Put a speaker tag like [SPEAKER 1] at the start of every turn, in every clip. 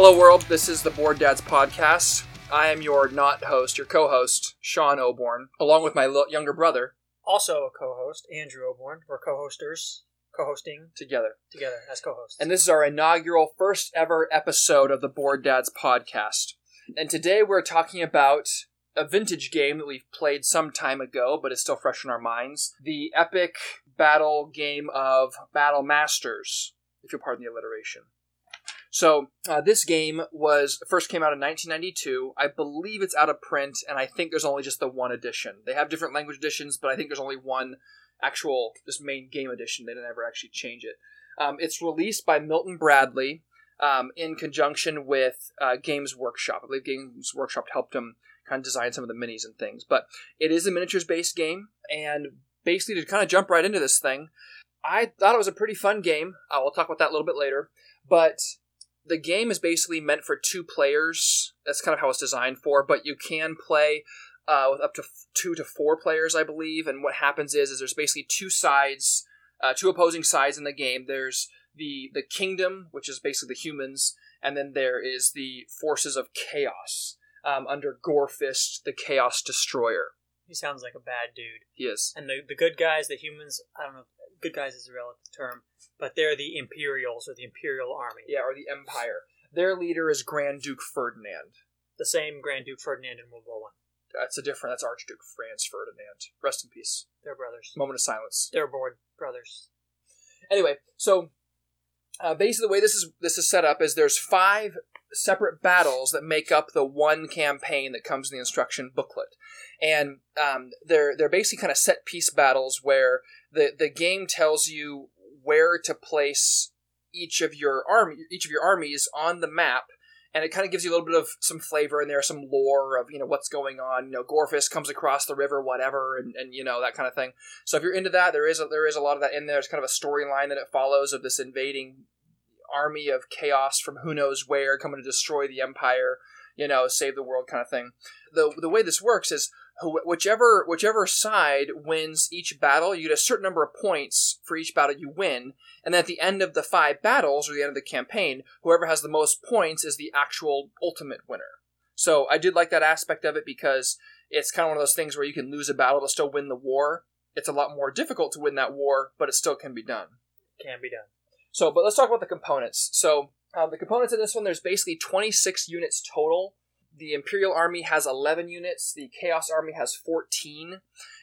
[SPEAKER 1] Hello, world. This is the Board Dads podcast. I am your not host, your co-host, Sean Oborn, along with my lo- younger brother,
[SPEAKER 2] Also a co-host, Andrew Oborn. We're co-hosters, co-hosting
[SPEAKER 1] together.
[SPEAKER 2] together as co-hosts.
[SPEAKER 1] And this is our inaugural first ever episode of the Board Dads podcast. And today we're talking about a vintage game that we've played some time ago, but is still fresh in our minds. The epic battle game of Battle Masters, if you'll pardon the alliteration. So uh, this game was first came out in 1992. I believe it's out of print, and I think there's only just the one edition. They have different language editions, but I think there's only one actual just main game edition. They didn't ever actually change it. Um, it's released by Milton Bradley um, in conjunction with uh, Games Workshop. I believe Games Workshop helped him kind of design some of the minis and things. But it is a miniatures based game, and basically to kind of jump right into this thing, I thought it was a pretty fun game. Uh, we'll talk about that a little bit later. But the game is basically meant for two players. That's kind of how it's designed for. But you can play uh, with up to f- two to four players, I believe. And what happens is, is there's basically two sides, uh, two opposing sides in the game. There's the the kingdom, which is basically the humans, and then there is the forces of chaos um, under Gorefist, the Chaos Destroyer.
[SPEAKER 2] He sounds like a bad dude.
[SPEAKER 1] He is.
[SPEAKER 2] And the the good guys, the humans, I don't know, good guys is a relative term, but they're the Imperials or the Imperial Army.
[SPEAKER 1] Yeah, or the Empire. Their leader is Grand Duke Ferdinand.
[SPEAKER 2] The same Grand Duke Ferdinand in World War One.
[SPEAKER 1] That's a different. That's Archduke Franz Ferdinand. Rest in peace.
[SPEAKER 2] They're brothers.
[SPEAKER 1] Moment of silence.
[SPEAKER 2] They're board brothers.
[SPEAKER 1] Anyway, so uh, basically the way this is this is set up is there's five separate battles that make up the one campaign that comes in the instruction booklet, and um, they're they're basically kind of set piece battles where the the game tells you where to place each of your army each of your armies on the map. And it kind of gives you a little bit of some flavor in there, some lore of you know what's going on. You know, Gorefist comes across the river, whatever, and, and you know that kind of thing. So if you're into that, there is a, there is a lot of that in there. There's kind of a storyline that it follows of this invading army of chaos from who knows where coming to destroy the empire, you know, save the world kind of thing. The the way this works is who- whichever whichever side wins each battle, you get a certain number of points for each battle you win, and at the end of the five battles or the end of the campaign, whoever has the most points is the actual ultimate winner. So I did like that aspect of it because it's kind of one of those things where you can lose a battle but still win the war. It's a lot more difficult to win that war, but it still can be done.
[SPEAKER 2] Can be done.
[SPEAKER 1] So, but let's talk about the components. So, um, the components in this one, there's basically 26 units total. The Imperial Army has 11 units. The Chaos Army has 14.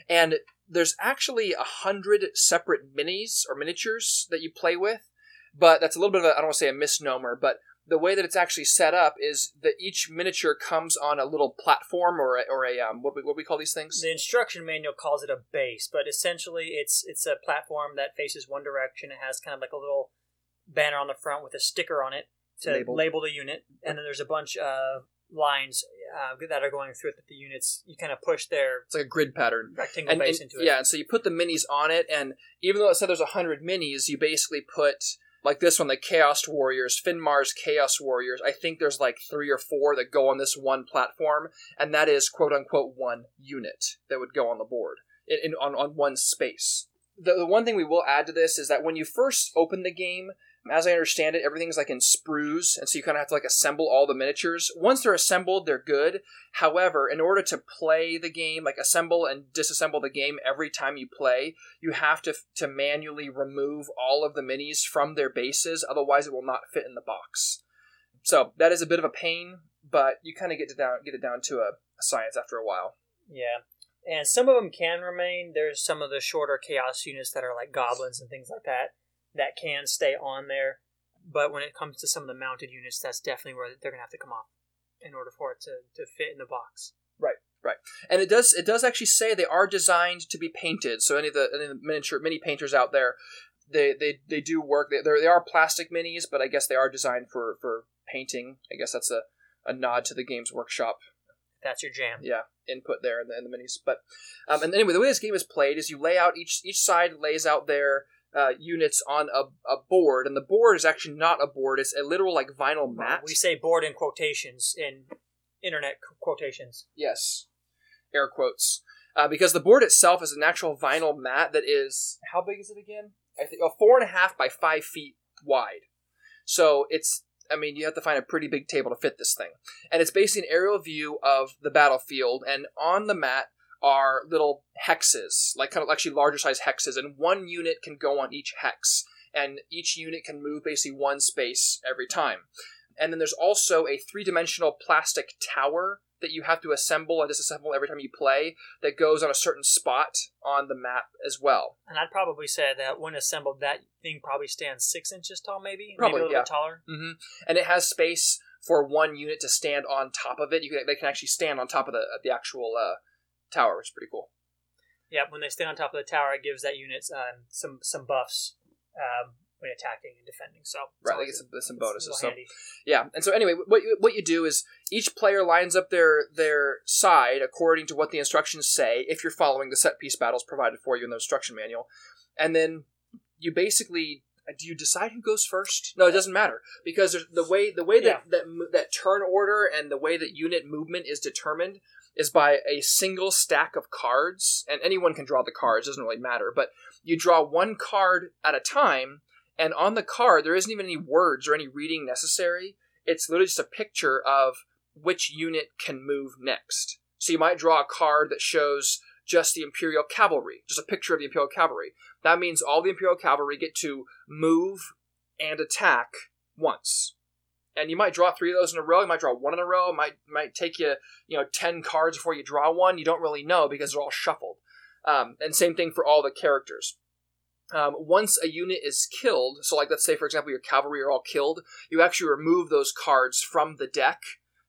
[SPEAKER 1] And there's actually a hundred separate minis or miniatures that you play with. But that's a little bit of a, I don't want to say a misnomer, but the way that it's actually set up is that each miniature comes on a little platform or a, or a um, what we, what we call these things?
[SPEAKER 2] The instruction manual calls it a base, but essentially it's it's a platform that faces one direction. It has kind of like a little banner on the front with a sticker on it to
[SPEAKER 1] Labeled.
[SPEAKER 2] label the unit, and then there's a bunch of lines uh, that are going through it that the units you kind of push their
[SPEAKER 1] It's like a grid pattern.
[SPEAKER 2] rectangle
[SPEAKER 1] and,
[SPEAKER 2] base
[SPEAKER 1] and-
[SPEAKER 2] into it.
[SPEAKER 1] Yeah, and so you put the minis on it, and even though it said there's a hundred minis, you basically put like this one, the Chaos Warriors, Finmar's Chaos Warriors. I think there's like three or four that go on this one platform, and that is quote unquote one unit that would go on the board in, in on on one space. The, the one thing we will add to this is that when you first open the game, as I understand it, everything's like in sprues, and so you kind of have to like assemble all the miniatures. Once they're assembled, they're good. However, in order to play the game, like assemble and disassemble the game every time you play, you have to to manually remove all of the minis from their bases. Otherwise, it will not fit in the box. So that is a bit of a pain, but you kind of get to down get it down to a, a science after a while.
[SPEAKER 2] Yeah. And some of them can remain. There's some of the shorter chaos units that are like goblins and things like that that can stay on there. But when it comes to some of the mounted units, that's definitely where they're going to have to come off in order for it to, to fit in the box. Right, right.
[SPEAKER 1] And it does it does actually say they are designed to be painted. So any of the, any of the miniature mini painters out there, they they, they do work. They they're- they are plastic minis, but I guess they are designed for for painting. I guess that's a, a nod to the Games Workshop
[SPEAKER 2] That's your jam.
[SPEAKER 1] yeah input there in the, in the minis. But um, and anyway, the way this game is played is you lay out each each side lays out their uh, units on a, a board, and the board is actually not a board; it's a literal like vinyl mat.
[SPEAKER 2] We say board in quotations in internet quotations.
[SPEAKER 1] Yes, air quotes. Uh, because the board itself is an actual vinyl mat that is how big is it again? I think oh, four and a half by five feet wide. So it's I mean, you have to find a pretty big table to fit this thing. And it's basically an aerial view of the battlefield, and on the mat are little hexes, like kind of actually larger size hexes, and one unit can go on each hex, and each unit can move basically one space every time. And then there's also a three dimensional plastic tower that you have to assemble and disassemble every time you play that goes on a certain spot on the map as well.
[SPEAKER 2] And I'd probably say that when assembled, that thing probably stands six inches tall, maybe,
[SPEAKER 1] Probably,
[SPEAKER 2] maybe a little
[SPEAKER 1] yeah.
[SPEAKER 2] bit taller.
[SPEAKER 1] hmm And it has space for one unit to stand on top of it. You can, they can actually stand on top of the the actual uh, tower, which is pretty cool.
[SPEAKER 2] Yeah, when they stand on top of the tower, it gives that unit um, some some buffs um, when attacking and defending. So
[SPEAKER 1] Right, get some, some bonuses. So
[SPEAKER 2] handy.
[SPEAKER 1] Yeah, and so anyway, what you, what you do is each player lines up their their side according to what the instructions say. If you're following the set piece battles provided for you in the instruction manual, and then you basically do you decide who goes first? No, it doesn't matter because the way the way that
[SPEAKER 2] Yeah.
[SPEAKER 1] that mo- that turn order and the way that unit movement is determined is by a single stack of cards, and anyone can draw the cards. Doesn't really matter, but you draw one card at a time, and on the card there isn't even any words or any reading necessary it's literally just a picture of which unit can move next. So you might draw a card that shows just the Imperial Cavalry, just a picture of the Imperial Cavalry. That means all the Imperial Cavalry get to move and attack once. And you might draw three of those in a row. You might draw one in a row. It might might take you you know ten cards before you draw one. You don't really know because they're all shuffled. Um, and same thing for all the characters. Um, once a unit is killed, so like let's say for example your cavalry are all killed, you actually remove those cards from the deck,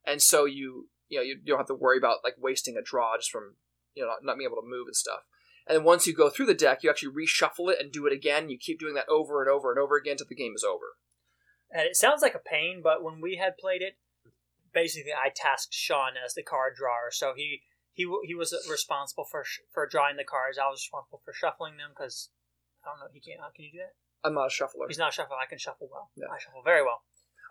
[SPEAKER 1] and so you you know you, you don't have to worry about like wasting a draw just from you know not, not being able to move and stuff. And once you go through the deck, you actually reshuffle it and do it again. You keep doing that over and over and over again until the game is over.
[SPEAKER 2] And it sounds like a pain, but when we had played it, basically I tasked Sean as the card drawer, so he he he was responsible for sh- for drawing the cards. I was responsible for shuffling them because I don't know he can't. Can you do that?
[SPEAKER 1] I'm not a shuffler.
[SPEAKER 2] He's not a shuffler. I can shuffle well. I shuffle very well.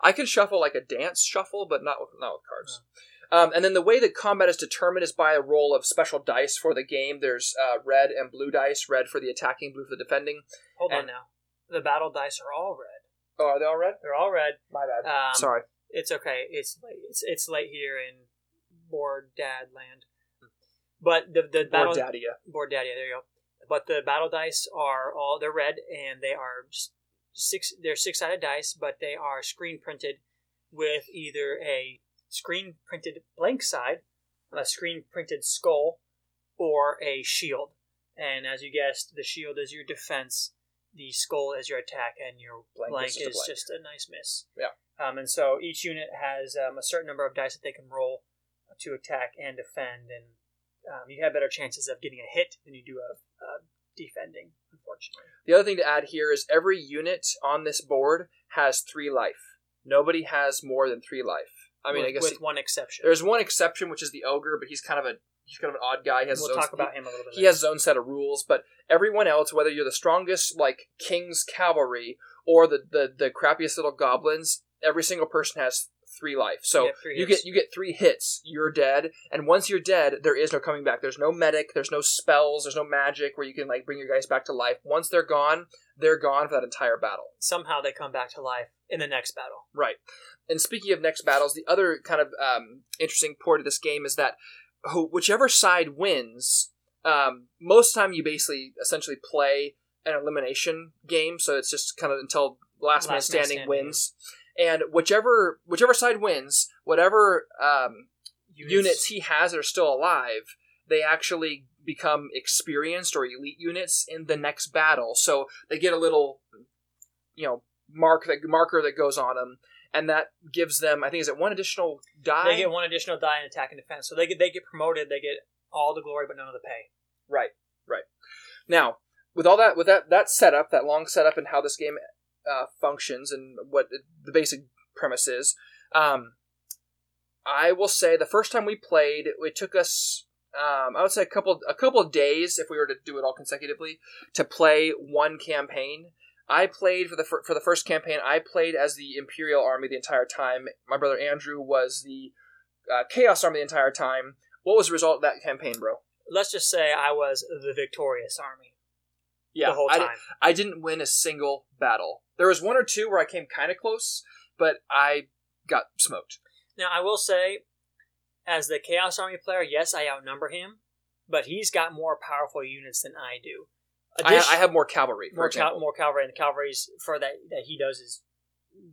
[SPEAKER 1] I can shuffle like a dance shuffle, but not with not with cards. Um, and then the way that combat is determined is by a roll of special dice for the game. There's uh, red and blue dice. Red for the attacking, blue for the defending.
[SPEAKER 2] Hold on now. The battle dice are all red.
[SPEAKER 1] Oh, are they all red?
[SPEAKER 2] They're all red.
[SPEAKER 1] My bad.
[SPEAKER 2] Um,
[SPEAKER 1] Sorry.
[SPEAKER 2] It's okay. It's late. It's it's late here in Board Dad land. But the the battle
[SPEAKER 1] Dadia.
[SPEAKER 2] board daddy. There you go. But the battle dice are all they're red and they are six. They're six sided dice, but they are screen printed with either a screen printed blank side, a screen printed skull, or a shield. And as you guessed, the shield is your defense, the skull is your attack, and your
[SPEAKER 1] Blank
[SPEAKER 2] blank,
[SPEAKER 1] is just a blank.
[SPEAKER 2] just a nice miss.
[SPEAKER 1] Yeah.
[SPEAKER 2] Um, and so each unit has um, a certain number of dice that they can roll to attack and defend, and um, you have better chances of getting a hit than you do of uh, defending, unfortunately.
[SPEAKER 1] The other thing to add here is every unit on this board has three life. Nobody has more than three life. I mean,
[SPEAKER 2] with,
[SPEAKER 1] I guess
[SPEAKER 2] with
[SPEAKER 1] the-
[SPEAKER 2] one exception.
[SPEAKER 1] there's one exception, which is the ogre, but he's kind of a he's kind of an odd guy. He has
[SPEAKER 2] we'll
[SPEAKER 1] his own,
[SPEAKER 2] talk about him a little bit.
[SPEAKER 1] he has his own set of rules, but everyone else, whether you're the strongest like King's cavalry or the the, the crappiest little goblins, every single person has three life. So
[SPEAKER 2] You get three
[SPEAKER 1] you
[SPEAKER 2] hits.
[SPEAKER 1] get you get three hits, you're dead, and once you're dead, there is no coming back. There's no medic, there's no spells, there's no magic where you can like bring your guys back to life. Once they're gone, they're gone for that entire battle.
[SPEAKER 2] Somehow they come back to life in the next battle.
[SPEAKER 1] Right. And speaking of next battles, the other kind of um, interesting part of this game is that who- whichever side wins, um, most of the time you basically essentially play an elimination game. So it's just kind of until last,
[SPEAKER 2] Last man
[SPEAKER 1] standing
[SPEAKER 2] standing,
[SPEAKER 1] wins. And whichever whichever side wins, whatever um, units he has that are still alive, they actually become experienced or elite units in the next battle. So they get a little, you know, mark that marker that goes on them, and that gives them, I think, is it one additional die?
[SPEAKER 2] They get one additional die in attack and defense, so they get they get promoted. They get all the glory, but none of the pay.
[SPEAKER 1] Right, right. Now, with all that, with that that setup, that long setup, and how this game uh, functions, and what it- the basic premise is, um, I will say the first time we played, it took us, um, I would say a couple a couple of days if we were to do it all consecutively to play one campaign. I played for the fir- for the first campaign. I played as the Imperial Army the entire time. My brother Andrew was the uh, Chaos Army the entire time. What was the result of that campaign, bro?
[SPEAKER 2] Let's just say I was the victorious army
[SPEAKER 1] Yeah,
[SPEAKER 2] the whole
[SPEAKER 1] I
[SPEAKER 2] time.
[SPEAKER 1] di- I didn't win a single battle. There was one or two where I came kind of close, but I got smoked.
[SPEAKER 2] Now, I will say, as the Chaos Army player, yes, I outnumber him, but he's got more powerful units than I do.
[SPEAKER 1] I, I have more cavalry.
[SPEAKER 2] More, cal- more cavalry, and the cavalry's for that that he does is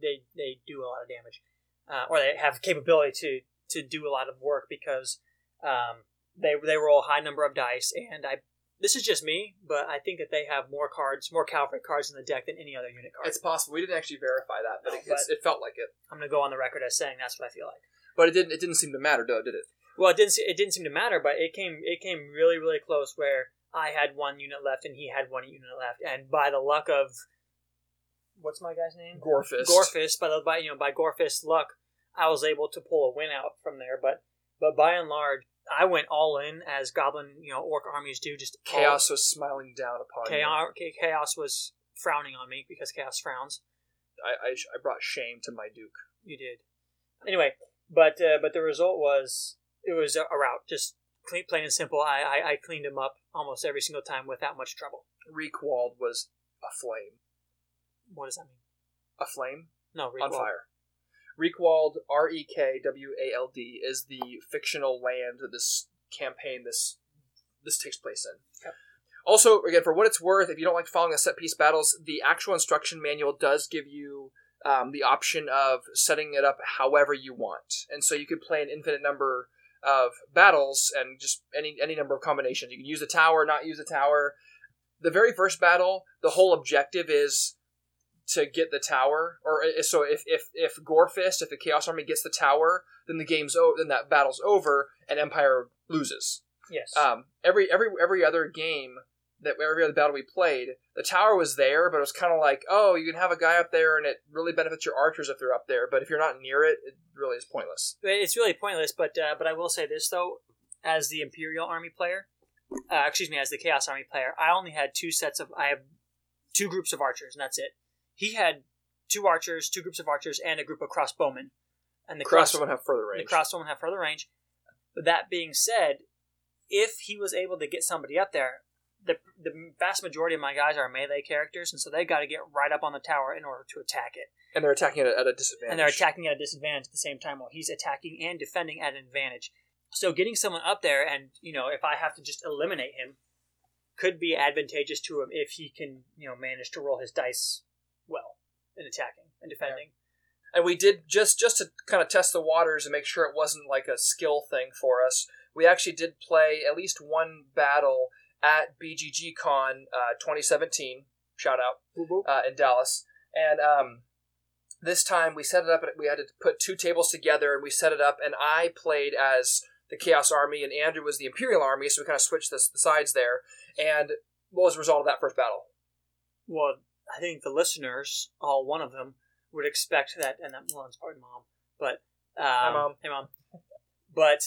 [SPEAKER 2] they they do a lot of damage, uh, or they have capability to to do a lot of work because um, they they roll a high number of dice, and I this is just me, but I think that they have more cards, more cavalry cards in the deck than any other unit card.
[SPEAKER 1] It's possible. We didn't actually verify that, but,
[SPEAKER 2] No,
[SPEAKER 1] it, it's, it felt like it.
[SPEAKER 2] I'm gonna go on the record as saying that's what I feel like.
[SPEAKER 1] But it didn't. It didn't seem to matter, though, did it?
[SPEAKER 2] Well, it didn't. It didn't seem to matter, but it came. It came really, really close. Where I had one unit left and he had one unit left, and by the luck of what's my guy's name?
[SPEAKER 1] Gorefist.
[SPEAKER 2] Gorefist. By the by, you know, by Gorefist luck, I was able to pull a win out from there. But but by and large, I went all in as Goblin, you know, Orc armies do. Just all-
[SPEAKER 1] Chaos was smiling down upon you.
[SPEAKER 2] Chaos, Chaos was frowning on me because Chaos frowns.
[SPEAKER 1] I, I, I brought shame to my Duke.
[SPEAKER 2] You did. Anyway, but uh, but the result was it was a, a rout. Just clean, plain and simple. I, I I cleaned him up almost every single time without much trouble.
[SPEAKER 1] Reikwald was a flame.
[SPEAKER 2] What does that mean?
[SPEAKER 1] A flame
[SPEAKER 2] No,
[SPEAKER 1] on
[SPEAKER 2] Reikwald.
[SPEAKER 1] fire. Reikwald, R E K W A L D, is the fictional land that this campaign this this takes place in.
[SPEAKER 2] Yep.
[SPEAKER 1] Also, again, for what it's worth, if you don't like following the set piece battles, the actual instruction manual does give you um, the option of setting it up however you want, and so you could play an infinite number of battles and just any any number of combinations. You can use a tower, not use a tower. The very first battle, the whole objective is to get the tower, or uh, so if if if Gorefist, if the Chaos Army gets the tower, then the game's over, then that battle's over, and Empire loses.
[SPEAKER 2] Yes.
[SPEAKER 1] Um, every every every other game that every other battle we played, the tower was there, but it was kind of like, oh, you can have a guy up there, and it really benefits your archers if they're up there, but if you're not near it, it really is pointless.
[SPEAKER 2] it's really pointless. But uh, but I will say this though, as the Imperial Army player, uh, excuse me, as the Chaos Army player, I only had two sets of I have two groups of archers, and that's it. He had two archers, two groups of archers, and a group of crossbowmen. And the
[SPEAKER 1] The
[SPEAKER 2] cross
[SPEAKER 1] crossbowmen have further range.
[SPEAKER 2] the crossbowmen have further range. But that being said, if he was able to get somebody up there, the the vast majority of my guys are melee characters, and so they've got to get right up on the tower in order to attack it.
[SPEAKER 1] and they're attacking it at a disadvantage.
[SPEAKER 2] And they're attacking at a disadvantage at the same time while he's attacking and defending at an advantage. So getting someone up there, and you know, if I have to just eliminate him, could be advantageous to him if he can, you know, manage to roll his dice well in attacking and defending.
[SPEAKER 1] and we did just just to kind of test the waters and make sure it wasn't like a skill thing for us. We actually did play at least one battle at BGG Con uh, 2017. Shout out uh, in Dallas, and um, this time we set it up. We had to put two tables together, and we set it up. And I played as the Chaos Army, and Andrew was the Imperial Army. So we kind of switched the, the sides there. And what was the result of that first battle?
[SPEAKER 2] Well, I think the listeners, all one of them, would expect that, and that one's probably mom, but um,
[SPEAKER 1] Hi, Mom.
[SPEAKER 2] Hey, mom. But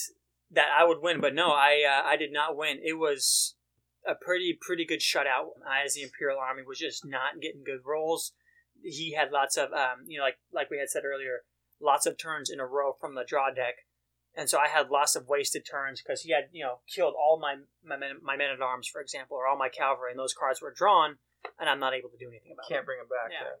[SPEAKER 2] that I would win, but no, I uh, I did not win. It was a pretty pretty good shutout. I, as the Imperial Army, was just not getting good rolls. He had lots of um, you know, like like we had said earlier, lots of turns in a row from the draw deck. And so I had lots of wasted turns because he had, you know, killed all my my men, my men at arms, for example, or all my cavalry, and those cards were drawn, and I'm not able to do anything about it.
[SPEAKER 1] Can't bring them back.
[SPEAKER 2] Yeah.
[SPEAKER 1] there.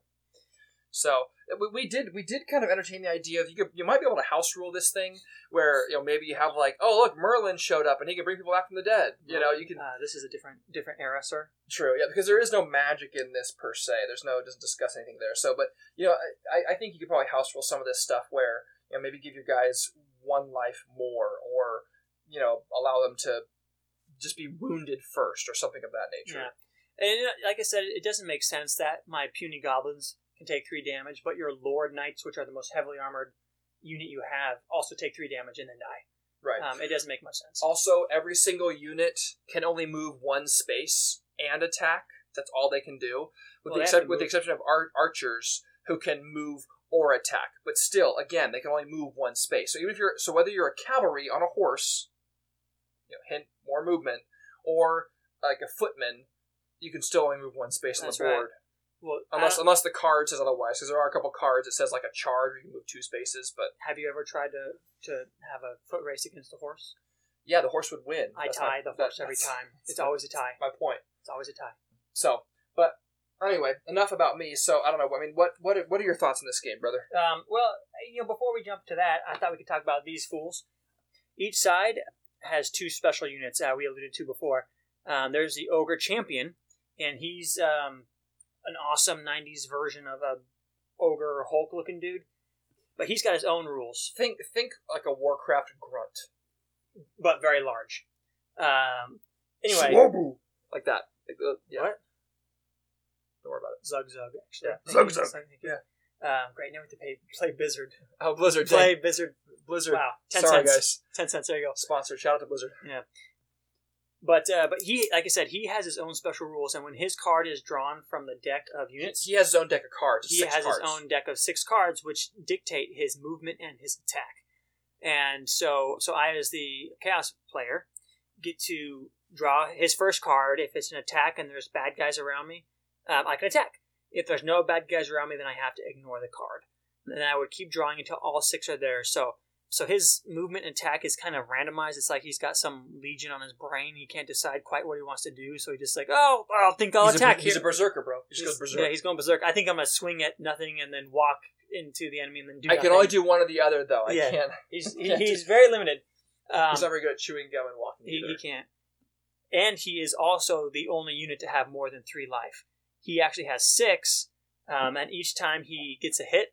[SPEAKER 1] So we, we did we did kind of entertain the idea of you could, you might be able to house rule this thing where you know maybe you have like oh look Merlin showed up and he can bring people back from the dead you know you can
[SPEAKER 2] Uh, this is a different different era, sir.
[SPEAKER 1] True, yeah, because there is no magic in this per se. There's no, it doesn't discuss anything there. So, but you know, I, I think you could probably house rule some of this stuff where you know maybe give your guys one life more, or you know allow them to just be wounded first, or something of that nature.
[SPEAKER 2] Yeah. And like I said, it doesn't make sense that my puny goblins can take three damage, but your lord knights, which are the most heavily armored unit you have, also take three damage and then die.
[SPEAKER 1] Right.
[SPEAKER 2] Um, it doesn't make much sense.
[SPEAKER 1] also, every single unit can only move one space and attack. That's all they can do, with
[SPEAKER 2] Well,
[SPEAKER 1] the except with the exception of ar- archers who can move or attack. But still, again, they can only move one space. So even if you're so whether you're a cavalry on a horse, you know, hint more movement, or like a footman, you can still only move one space
[SPEAKER 2] That's
[SPEAKER 1] on the
[SPEAKER 2] right. Well,
[SPEAKER 1] Unless
[SPEAKER 2] uh,
[SPEAKER 1] unless the card says otherwise, because there are a couple cards that says like a charge, you can move two spaces. But
[SPEAKER 2] have you ever tried to to have a foot race against a horse?
[SPEAKER 1] yeah, the horse would win.
[SPEAKER 2] I
[SPEAKER 1] That's
[SPEAKER 2] tie
[SPEAKER 1] my-
[SPEAKER 2] the horse every time. It's always a tie.
[SPEAKER 1] My point.
[SPEAKER 2] It's always a tie.
[SPEAKER 1] So, but Anyway, enough about me. So I don't know. I mean, what what are, what are your thoughts on this game, brother?
[SPEAKER 2] Um, well, you know, before we jump to that, I thought we could talk about these fools. Each side has two special units uh, we alluded to before. Um, there's the ogre champion, and he's um, an awesome '90s version of a ogre or Hulk looking dude, but he's got his own rules,
[SPEAKER 1] Think think like a Warcraft grunt.
[SPEAKER 2] but very large. Um, anyway,
[SPEAKER 1] Swobu. like that. Like, uh, yeah.
[SPEAKER 2] What?
[SPEAKER 1] Don't worry about it.
[SPEAKER 2] Zug Zug actually.
[SPEAKER 1] Yeah. Zug. Zug.
[SPEAKER 2] Thank you. Um, great. Now we have to pay play Blizzard.
[SPEAKER 1] Oh, Blizzard.
[SPEAKER 2] Play
[SPEAKER 1] dang.
[SPEAKER 2] Blizzard.
[SPEAKER 1] Blizzard.
[SPEAKER 2] Wow, ten
[SPEAKER 1] Sorry,
[SPEAKER 2] cents.
[SPEAKER 1] guys.
[SPEAKER 2] Ten cents. There you go.
[SPEAKER 1] Sponsored. Shout out to Blizzard.
[SPEAKER 2] But uh, but he, like I said, he has his own special rules, and when his card is drawn from the deck of units,
[SPEAKER 1] He has his own deck of cards.
[SPEAKER 2] he has
[SPEAKER 1] cards.
[SPEAKER 2] his own deck of six cards, which dictate his movement and his attack. And so, so I, as the chaos player, get to draw his first card. If it's an attack and there's bad guys around me, um, I can attack. If there's no bad guys around me, then I have to ignore the card. And then I would keep drawing until all six are there. So, so his movement and attack is kind of randomized. It's like he's got some legion on his brain. He can't decide quite what he wants to do. So he just like, oh, I think I'll
[SPEAKER 1] he's
[SPEAKER 2] attack
[SPEAKER 1] a, he's
[SPEAKER 2] here.
[SPEAKER 1] a berserker, bro. He just
[SPEAKER 2] He's-
[SPEAKER 1] goes berserk.
[SPEAKER 2] Yeah, he's going berserk. I think I'm gonna swing at nothing and then walk into the enemy and then do.
[SPEAKER 1] I can only do one or the other, though. I
[SPEAKER 2] Yeah.
[SPEAKER 1] can't.
[SPEAKER 2] He's he, he's very limited. Um,
[SPEAKER 1] he's not very good at chewing gum and walking.
[SPEAKER 2] he, he can't. And he is also the only unit to have more than three life. He actually has six, um, and each time he gets a hit,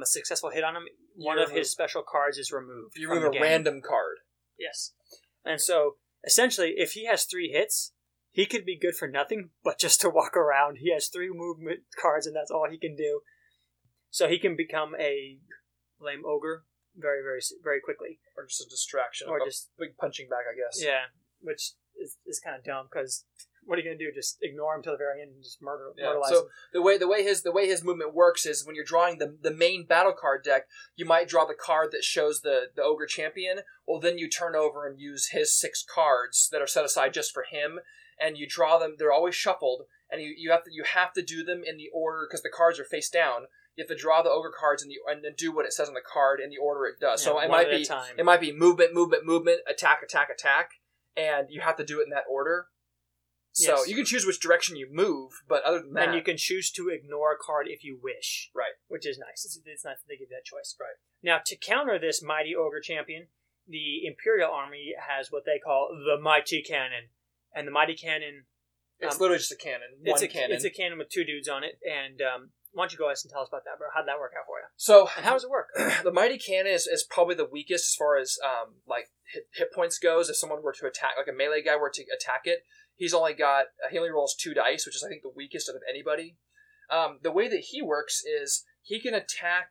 [SPEAKER 2] a successful hit on him, one
[SPEAKER 1] You
[SPEAKER 2] of his special cards is removed.
[SPEAKER 1] You remove a
[SPEAKER 2] game.
[SPEAKER 1] random card.
[SPEAKER 2] Yes. And so essentially, if he has three hits, he could be good for nothing but just to walk around. He has three movement cards, and that's all he can do. So he can become a lame ogre very, very, very quickly,
[SPEAKER 1] Or just a distraction.
[SPEAKER 2] or
[SPEAKER 1] a
[SPEAKER 2] just
[SPEAKER 1] big punching bag, I guess.
[SPEAKER 2] yeah, which is, is kind of dumb because what are you gonna do? Just ignore him till the very end and just murder,
[SPEAKER 1] Yeah,
[SPEAKER 2] murderalize
[SPEAKER 1] so
[SPEAKER 2] him?
[SPEAKER 1] the way the way his the way his movement works is when you're drawing the the main battle card deck, you might draw the card that shows the the ogre champion. Well, then you turn over and use his six cards that are set aside just for him, and you draw them. They're always shuffled, and you, you have to you have to do them in the order because the cards are face down. You have to draw the ogre cards in the and then do what it says on the card in the order it does. so it might be
[SPEAKER 2] time.
[SPEAKER 1] it might be movement, movement, movement, attack, attack, attack, and you have to do it in that order. So
[SPEAKER 2] Yes.
[SPEAKER 1] you can choose which direction you move, but other than that,
[SPEAKER 2] and you can choose to ignore a card if you wish.
[SPEAKER 1] Right.
[SPEAKER 2] Which is nice. It's, it's nice that they give you that choice.
[SPEAKER 1] Right.
[SPEAKER 2] Now, to counter this mighty ogre champion, the Imperial Army has what they call the Mighty Cannon. And the Mighty Cannon,
[SPEAKER 1] It's
[SPEAKER 2] Um,
[SPEAKER 1] literally just a cannon. One
[SPEAKER 2] it's a,
[SPEAKER 1] cannon.
[SPEAKER 2] it's a cannon with two dudes on it. And um, why don't you go ahead and tell us about that, bro? How'd that work out for you?
[SPEAKER 1] so
[SPEAKER 2] And how does it work?
[SPEAKER 1] the mighty cannon is, is probably the weakest as far as um, like hit, hit points goes. If someone were to attack, like a melee guy were to attack it, he's only got he only rolls two dice, which is I think the weakest out of anybody. Um, the way that he works is he can attack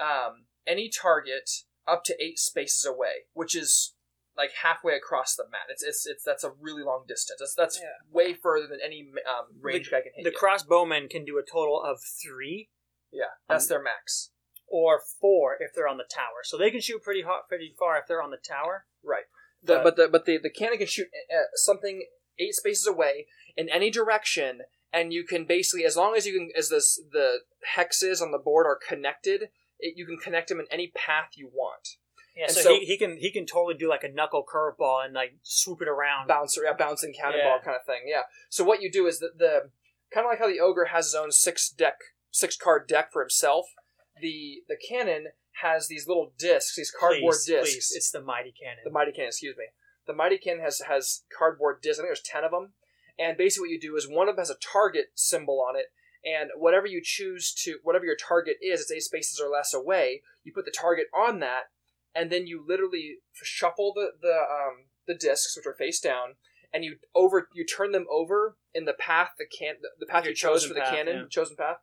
[SPEAKER 1] um, any target up to eight spaces away, which is like halfway across the mat. It's it's, it's that's a really long distance. That's that's
[SPEAKER 2] Yeah.
[SPEAKER 1] way further than any um, range guy can hit.
[SPEAKER 2] The
[SPEAKER 1] you.
[SPEAKER 2] crossbowmen can do a total of three
[SPEAKER 1] yeah, that's their max.
[SPEAKER 2] or four if they're on the tower. So they can shoot pretty hot, pretty far if they're on the tower.
[SPEAKER 1] Right. The,
[SPEAKER 2] But-
[SPEAKER 1] but the but the, the cannon can shoot uh, something eight spaces away in any direction, and you can basically, as long as you can, as this the hexes on the board are connected, it, you can connect them in any path you want.
[SPEAKER 2] Yeah, so,
[SPEAKER 1] so-
[SPEAKER 2] he, he can he can totally do like a knuckle curveball and like swoop it around.
[SPEAKER 1] Bouncer, yeah, bouncing cannonball
[SPEAKER 2] Yeah.
[SPEAKER 1] kind of thing. Yeah. So what you do is that the kind of like how the ogre has his own six deck, six card deck for himself. The the cannon has these little discs, these cardboard
[SPEAKER 2] please,
[SPEAKER 1] discs.
[SPEAKER 2] Please, it's the mighty cannon.
[SPEAKER 1] The mighty cannon, excuse me. The mighty cannon has has cardboard discs. I think there's ten of them. And basically, what you do is one of them has a target symbol on it, and whatever you choose to, whatever your target is, it's eight spaces or less away. You put the target on that, and then you literally shuffle the the um, the discs, which are face down, and you over you turn them over in the path the can the, the path
[SPEAKER 2] Your
[SPEAKER 1] you chose for the
[SPEAKER 2] path,
[SPEAKER 1] cannon,
[SPEAKER 2] yeah.
[SPEAKER 1] chosen path.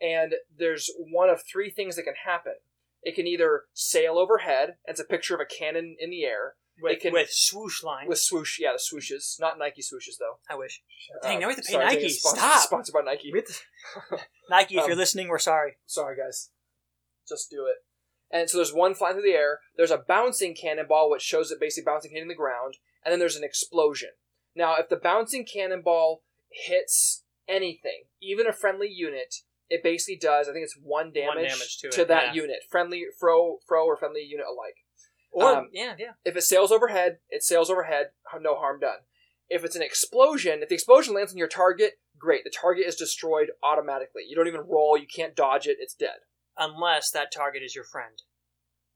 [SPEAKER 1] And there's one of three things that can happen. It can either sail overhead, and it's a picture of a cannon in the air
[SPEAKER 2] with,
[SPEAKER 1] it can-
[SPEAKER 2] with swoosh line.
[SPEAKER 1] with swoosh. Yeah, the swooshes, not Nike swooshes though.
[SPEAKER 2] I wish. Dang,
[SPEAKER 1] Uh,
[SPEAKER 2] now we have to pay
[SPEAKER 1] sorry,
[SPEAKER 2] Nike.
[SPEAKER 1] being sponsored,
[SPEAKER 2] Stop.
[SPEAKER 1] Sponsored by Nike.
[SPEAKER 2] To- Nike, if
[SPEAKER 1] Um,
[SPEAKER 2] you're listening, we're sorry.
[SPEAKER 1] Sorry, guys. Just do it. And so there's one flying through the air. There's a bouncing cannonball, which shows it basically bouncing hitting the ground, and then there's an explosion. Now, if the bouncing cannonball hits anything, even a friendly unit, it basically does. I think it's one damage,
[SPEAKER 2] damage to it,
[SPEAKER 1] that
[SPEAKER 2] yeah.
[SPEAKER 1] unit, friendly fro, fro, or friendly unit alike.
[SPEAKER 2] Or
[SPEAKER 1] um,
[SPEAKER 2] yeah, yeah.
[SPEAKER 1] If it sails overhead, it sails overhead, no harm done. If it's an explosion, if the explosion lands on your target, great. The target is destroyed automatically. You don't even roll. You can't dodge it. It's dead.
[SPEAKER 2] Unless that target is your friend.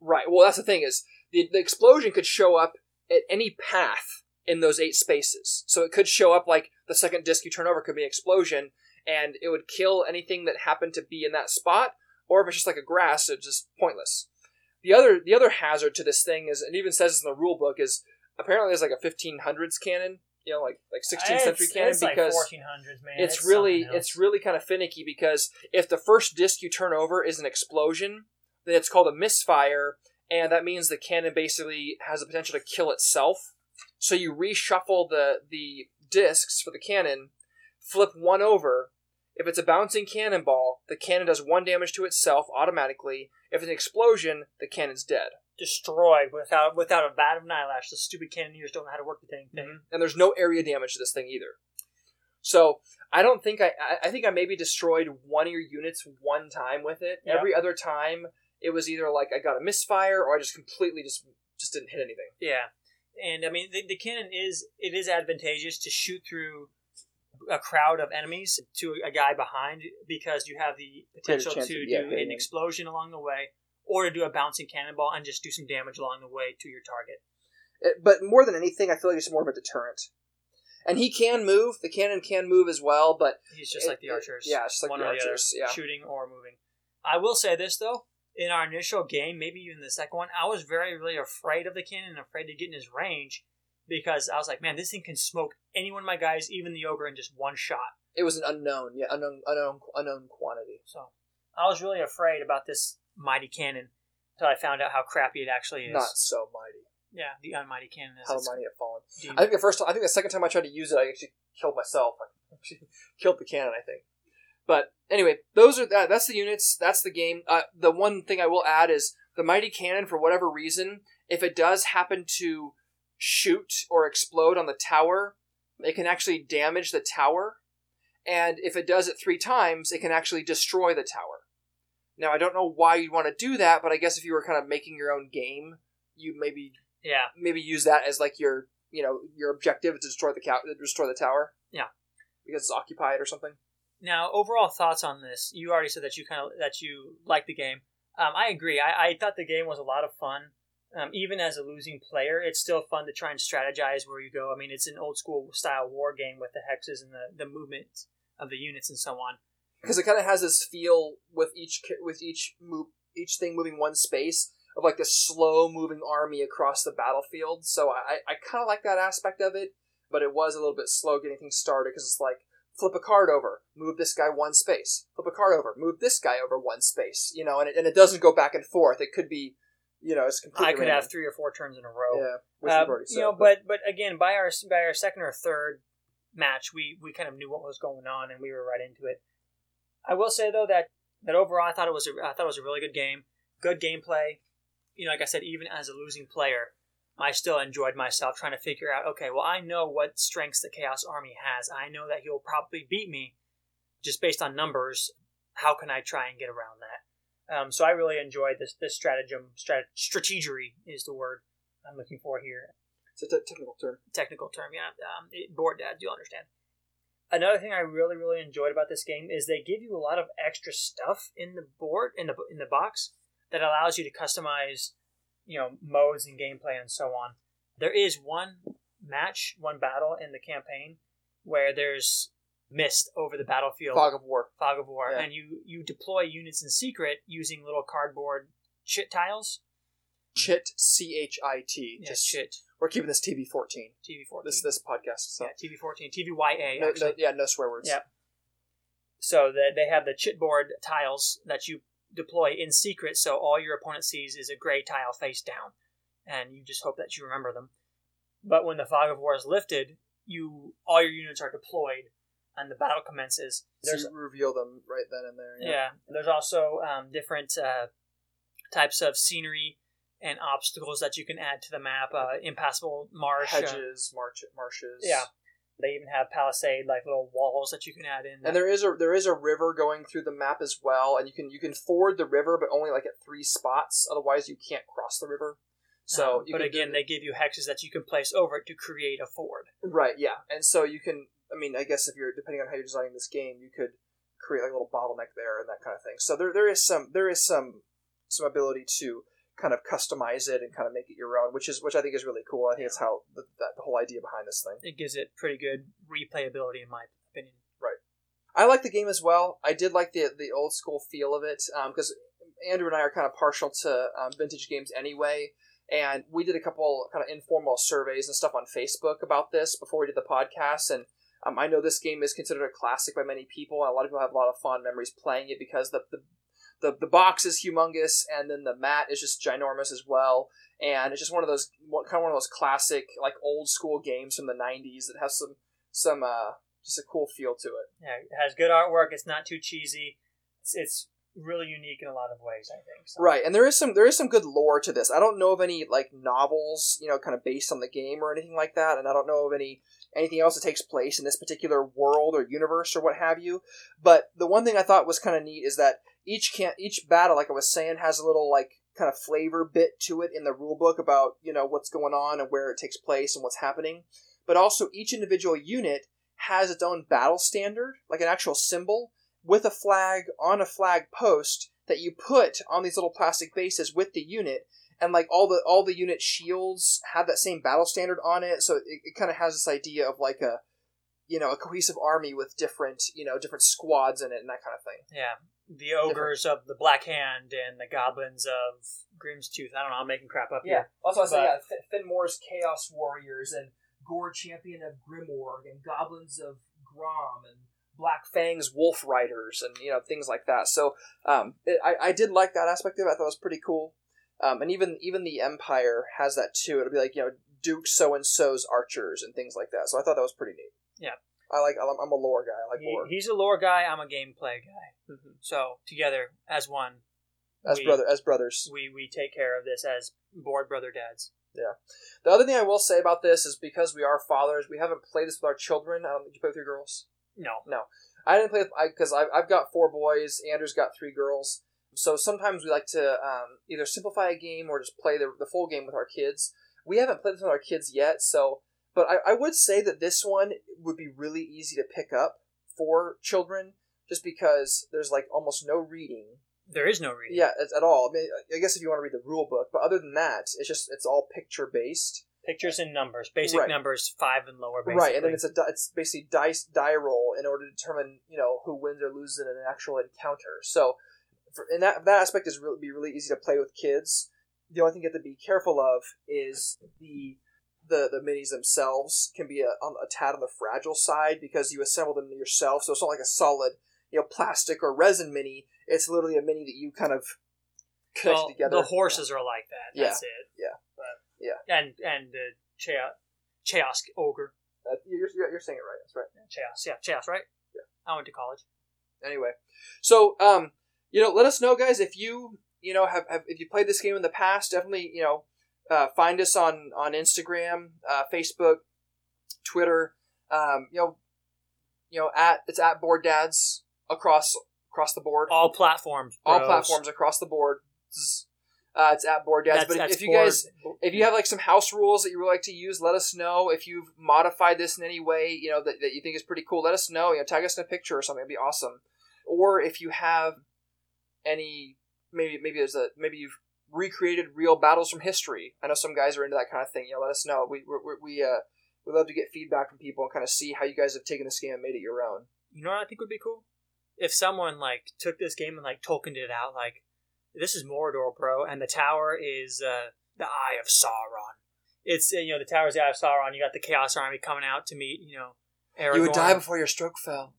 [SPEAKER 1] Right. Well, that's the thing is the the explosion could show up at any path in those eight spaces. So it could show up like the second disc you turn over could be an explosion, and it would kill anything that happened to be in that spot. Or if it's just like a grass, it's just pointless. The other the other hazard to this thing is, it even says this in the rule book, is apparently there's like a 1500s cannon, you know, like like 16th century
[SPEAKER 2] It's-
[SPEAKER 1] cannon
[SPEAKER 2] it's like
[SPEAKER 1] because
[SPEAKER 2] 1400s, man.
[SPEAKER 1] it's, really it's really kind of finicky because if the first disc you turn over is an explosion, then it's called a misfire, and that means the cannon basically has the potential to kill itself. So you reshuffle the the discs for the cannon, flip one over. If it's a bouncing cannonball, the cannon does one damage to itself automatically. If it's an explosion, the cannon's dead.
[SPEAKER 2] destroyed without without a bat of an eyelash. The stupid cannoneers don't know how to work the dang thing. Mm-hmm.
[SPEAKER 1] and there's no area damage to this thing either. So I don't think I. I- I think I maybe destroyed one of your units one time with it.
[SPEAKER 2] Yeah.
[SPEAKER 1] Every other time, it was either like I got a misfire or I just completely just just didn't hit anything.
[SPEAKER 2] Yeah, and I mean the, the cannon is it is advantageous to shoot through a crowd of enemies to a guy behind because you have the potential to
[SPEAKER 1] of- yeah,
[SPEAKER 2] do
[SPEAKER 1] hitting
[SPEAKER 2] an
[SPEAKER 1] him.
[SPEAKER 2] explosion along the way, or to do a bouncing cannonball and just do some damage along the way to your target.
[SPEAKER 1] Uh, but more than anything, I feel like it's more of a deterrent. And he can move. The cannon can move as well, but
[SPEAKER 2] He's just
[SPEAKER 1] It-
[SPEAKER 2] like the
[SPEAKER 1] it-
[SPEAKER 2] archers.
[SPEAKER 1] yeah, it's just like
[SPEAKER 2] one
[SPEAKER 1] the
[SPEAKER 2] or
[SPEAKER 1] archers,
[SPEAKER 2] the
[SPEAKER 1] yeah.
[SPEAKER 2] other, shooting or moving. I will say this though, in our initial game, maybe even the second one, I was very really afraid of the cannon and afraid to get in his range because I was like, man, this thing can smoke any one of my guys, even the ogre, in just one shot.
[SPEAKER 1] it was an unknown, yeah, unknown, unknown, unknown quantity.
[SPEAKER 2] So I was really afraid about this mighty cannon until I found out how crappy it actually is.
[SPEAKER 1] Not so mighty.
[SPEAKER 2] Yeah, the unmighty cannon is.
[SPEAKER 1] How mighty it fallen.
[SPEAKER 2] deemed.
[SPEAKER 1] I think the first time, I think the second time I tried to use it, I actually killed myself. I actually killed the cannon, I think. But anyway, those are that. That's the units. That's the game. Uh, the one thing I will add is the mighty cannon. For whatever reason, if it does happen to shoot or explode on the tower, it can actually damage the tower. And if it does it three times, it can actually destroy the tower. Now I don't know why you'd want to do that, but I guess if you were kind of making your own game, you maybe
[SPEAKER 2] yeah,
[SPEAKER 1] maybe use that as like your you know your objective to destroy the cow to destroy the tower.
[SPEAKER 2] Yeah.
[SPEAKER 1] because it's occupied or something.
[SPEAKER 2] Now, overall thoughts on this? You already said that you kind of that you like the game. Um, I agree. I, I thought the game was a lot of fun. Um, even as a losing player, it's still fun to try and strategize where you go. I mean, it's an old school style war game with the hexes and the, the movement of the units and so on.
[SPEAKER 1] Because it kind of has this feel with each with each move each thing moving one space of like this slow moving army across the battlefield. So I I kind of like that aspect of it, but it was a little bit slow getting things started because it's like flip a card over, move this guy one space, flip a card over, move this guy over one space, you know, and it, and it doesn't go back and forth. It could be, you know, it's completely.
[SPEAKER 2] I could
[SPEAKER 1] random.
[SPEAKER 2] have three or four turns in a row.
[SPEAKER 1] yeah, which
[SPEAKER 2] Uh,
[SPEAKER 1] already said.
[SPEAKER 2] you know, but but again, by our by our second or third match, we we kind of knew what was going on and we were right into it. I will say though that that overall, I thought it was a, I thought it was a really good game, good gameplay. You know, like I said, even as a losing player, I still enjoyed myself trying to figure out. Okay, well, I know what strengths the Chaos Army has. I know that he'll probably beat me, just based on numbers. How can I try and get around that? Um, so I really enjoyed this this stratagem. Strat- strategery is the word I'm looking for here
[SPEAKER 1] it's a te- technical term.
[SPEAKER 2] technical term, yeah. Um, it, board dad, you'll understand. Another thing I really, really enjoyed about this game is they give you a lot of extra stuff in the board in the in the box that allows you to customize, you know, modes and gameplay and so on. There is one match, one battle in the campaign where there's mist over the battlefield,
[SPEAKER 1] Fog of War.
[SPEAKER 2] fog of war,
[SPEAKER 1] Yeah.
[SPEAKER 2] and you you deploy units in secret using little cardboard chit tiles.
[SPEAKER 1] Chit C H I T.
[SPEAKER 2] Yeah,
[SPEAKER 1] Just
[SPEAKER 2] chit.
[SPEAKER 1] we're keeping this TV fourteen.
[SPEAKER 2] TV fourteen.
[SPEAKER 1] This this podcast. So
[SPEAKER 2] yeah, TV fourteen, TVYA.
[SPEAKER 1] no, no, yeah, no swear words.
[SPEAKER 2] Yeah. So that they have the chipboard tiles that you deploy in secret, so all your opponent sees is a gray tile face down, and you just hope that you remember them. But when the fog of war is lifted, you all your units are deployed, and the battle commences.
[SPEAKER 1] So
[SPEAKER 2] There's
[SPEAKER 1] you reveal them right then and there.
[SPEAKER 2] yeah, there's also um, different uh, types of scenery and obstacles that you can add to the map. Uh, impassable marsh, uh,
[SPEAKER 1] march, marshes.
[SPEAKER 2] yeah. They even have palisade like little walls that you can add in.
[SPEAKER 1] And there is a there is a river going through the map as well, and you can you can ford the river, but only like at three spots. Otherwise, you can't cross the river. So,
[SPEAKER 2] Um,
[SPEAKER 1] you
[SPEAKER 2] but
[SPEAKER 1] can do
[SPEAKER 2] again,
[SPEAKER 1] the-
[SPEAKER 2] they give you hexes that you can place over it to create a ford.
[SPEAKER 1] right, yeah, and so you can I mean, I guess if you're depending on how you're designing this game, you could create like a little bottleneck there and that kind of thing. So there, there is some there is some some ability to kind of customize it and kind of make it your own, which is which I think is really cool. I think it's how the, that, the whole idea behind this thing.
[SPEAKER 2] It gives it pretty good replayability, in my opinion. Right.
[SPEAKER 1] I like the game as well. I did like the the old school feel of it because um, Andrew and I are kind of partial to um, vintage games anyway. And we did a couple kind of informal surveys and stuff on Facebook about this before we did the podcast. And um, I know this game is considered a classic by many people. And a lot of people have a lot of fond memories playing it because the, the the, the box is humongous and then the mat is just ginormous as well and it's just one of those kind of one of those classic like old school games from the 90s that has some some uh just a cool feel to it
[SPEAKER 2] Yeah, it has good artwork. It's not too cheesy. It's, it's really unique in a lot of ways. I think. So.
[SPEAKER 1] Right, and there is some there is some good lore to this. I don't know of any like novels, you know, kind of based on the game or anything like that, and I don't know of any anything else that takes place in this particular world or universe or what have you. But the one thing I thought was kind of neat is that each can each battle, like I was saying, has a little like kind of flavor bit to it in the rule book about you know what's going on and where it takes place and what's happening. But also each individual unit has its own battle standard, like an actual symbol with a flag on a flag post that you put on these little plastic bases with the unit and like all the all the unit shields have that same battle standard on it so it, it kind of has this idea of like a you know a cohesive army with different you know different squads in it and that kind of thing
[SPEAKER 2] Yeah, the ogres of the Black Hand and the goblins of Grimm's Tooth. I don't know. I'm making crap up here.
[SPEAKER 1] also I
[SPEAKER 2] say, yeah,
[SPEAKER 1] Finn Moore's chaos warriors and gore champion of grimorg and goblins of grom and Black Fang's Wolf Riders and you know things like that. So um, it, I I did like that aspect of it. I thought it was pretty cool. Um, and even even the Empire has that too. It'll be like you know Duke so and so's archers and things like that. So I thought that was pretty neat.
[SPEAKER 2] Yeah.
[SPEAKER 1] I like. I'm I'm a lore guy. I like
[SPEAKER 2] He-
[SPEAKER 1] lore.
[SPEAKER 2] he's a lore guy. I'm a gameplay guy.
[SPEAKER 1] Mhm.
[SPEAKER 2] So together as one,
[SPEAKER 1] As
[SPEAKER 2] we-
[SPEAKER 1] brother as brothers.
[SPEAKER 2] we we take care of this as board brother dads. Yeah.
[SPEAKER 1] The other thing I will say about this is because we are fathers, we haven't played this with our children. I don't. Did you play with your girls?
[SPEAKER 2] No, no,
[SPEAKER 1] I didn't play with because I've, I've got four boys. Andrew's got three girls. So sometimes we like to um, either simplify a game or just play the, the full game with our kids. We haven't played this with our kids yet, so but I, I would say that this one would be really easy to pick up for children, just because there's like almost no reading.
[SPEAKER 2] there is no reading.
[SPEAKER 1] Yeah, at, at all. I mean, I guess if you want to read the rule book, but other than that, it's just it's all picture based.
[SPEAKER 2] pictures and numbers, basic
[SPEAKER 1] Right.
[SPEAKER 2] numbers, five and lower. Basically.
[SPEAKER 1] Right, and then it's a it's basically dice die roll in order to determine you know who wins or loses in an actual encounter. So, for, in that that aspect is really be really easy to play with kids. The only thing you have to be careful of is the the the minis themselves can be a, on a tad on the fragile side because you assemble them yourself. So it's not like a solid you know plastic or resin mini. It's literally a mini that you kind of connect
[SPEAKER 2] Well,
[SPEAKER 1] together.
[SPEAKER 2] The horses are like that.
[SPEAKER 1] Yeah.
[SPEAKER 2] It.
[SPEAKER 1] Yeah.
[SPEAKER 2] But,
[SPEAKER 1] Yeah.
[SPEAKER 2] And and the Chaos, Chaos ogre.
[SPEAKER 1] Uh, you're, you're you're saying it right. That's right.
[SPEAKER 2] Chaos. Yeah. Chaos. Right.
[SPEAKER 1] Yeah.
[SPEAKER 2] I went to college.
[SPEAKER 1] anyway so um you know let us know guys if you you know have, have if you played this game in the past definitely you know uh, find us on on instagram uh, facebook twitter um you know you know at it's at board dads across across the board
[SPEAKER 2] All platforms.
[SPEAKER 1] all
[SPEAKER 2] bros.
[SPEAKER 1] platforms across the board uh, it's at board dads
[SPEAKER 2] That's,
[SPEAKER 1] but if, if you
[SPEAKER 2] board-
[SPEAKER 1] guys if you have like some house rules that you would like to use, let us know. If you've modified this in any way, you know that, that you think is pretty cool, let us know. You know, tag us in a picture or something. It'd be awesome. Or if you have any, maybe maybe there's a maybe you've recreated real battles from history. I know some guys are into that kind of thing. You know, let us know. We we we uh we love to get feedback from people and kind of see how you guys have taken this game and made it your own.
[SPEAKER 2] You know what I think would be cool? If someone like took this game and like Tolkiened it out, like this is Mordor, bro, and the tower is uh, the Eye of Sauron. It's you know the tower is the Eye of Sauron. You got the Chaos Army coming out to meet you know Aragorn.
[SPEAKER 1] You would die before your stroke fell.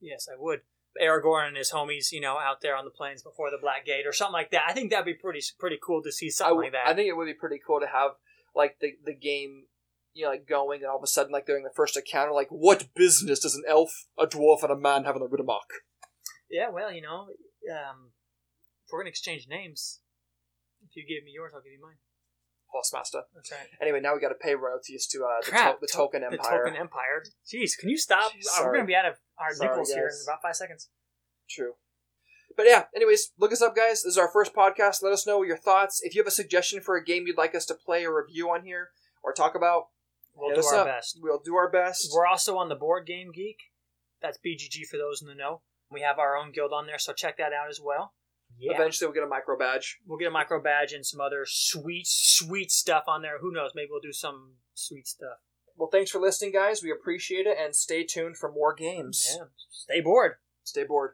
[SPEAKER 2] Yes, I would. Aragorn and his homies, you know, out there on the plains before the Black Gate or something like that. I think that'd be pretty pretty cool to see something
[SPEAKER 1] w-
[SPEAKER 2] like that.
[SPEAKER 1] I think it would be pretty cool to have like the the game, you know, like going, and all of a sudden, like during the first encounter, like what business does an elf, a dwarf, and a man have in the Riddermark?
[SPEAKER 2] yeah, well, you know, um, if we're gonna exchange names, if you give me yours, I'll give you mine.
[SPEAKER 1] Hossmaster.
[SPEAKER 2] That's right.
[SPEAKER 1] Anyway, now we got to pay royalties to uh, the,
[SPEAKER 2] Crap,
[SPEAKER 1] to- the
[SPEAKER 2] to-
[SPEAKER 1] Token
[SPEAKER 2] The
[SPEAKER 1] Empire.
[SPEAKER 2] Token Empire. Jeez, can you stop?
[SPEAKER 1] Jeez,
[SPEAKER 2] Uh,
[SPEAKER 1] sorry.
[SPEAKER 2] we're gonna be out of our
[SPEAKER 1] Sorry,
[SPEAKER 2] nickels here in
[SPEAKER 1] guys.
[SPEAKER 2] about five seconds.
[SPEAKER 1] True. But yeah, anyways, look us up, guys. This is our first podcast. Let us know your thoughts. If you have a suggestion for a game you'd like us to play or review on here or talk about,
[SPEAKER 2] We'll
[SPEAKER 1] Hit
[SPEAKER 2] do
[SPEAKER 1] us
[SPEAKER 2] our
[SPEAKER 1] up.
[SPEAKER 2] best.
[SPEAKER 1] We'll do our best.
[SPEAKER 2] We're also on the Board Game Geek. That's BGG for those in the know. We have our own guild on there, so check that out as well. Yeah.
[SPEAKER 1] Eventually, we'll get a micro badge.
[SPEAKER 2] We'll get a micro badge and some other sweet, sweet stuff on there. Who knows? Maybe we'll do some sweet stuff.
[SPEAKER 1] Well, thanks for listening, guys. We appreciate it, and stay tuned for more games.
[SPEAKER 2] Yeah. Stay bored.
[SPEAKER 1] Stay bored.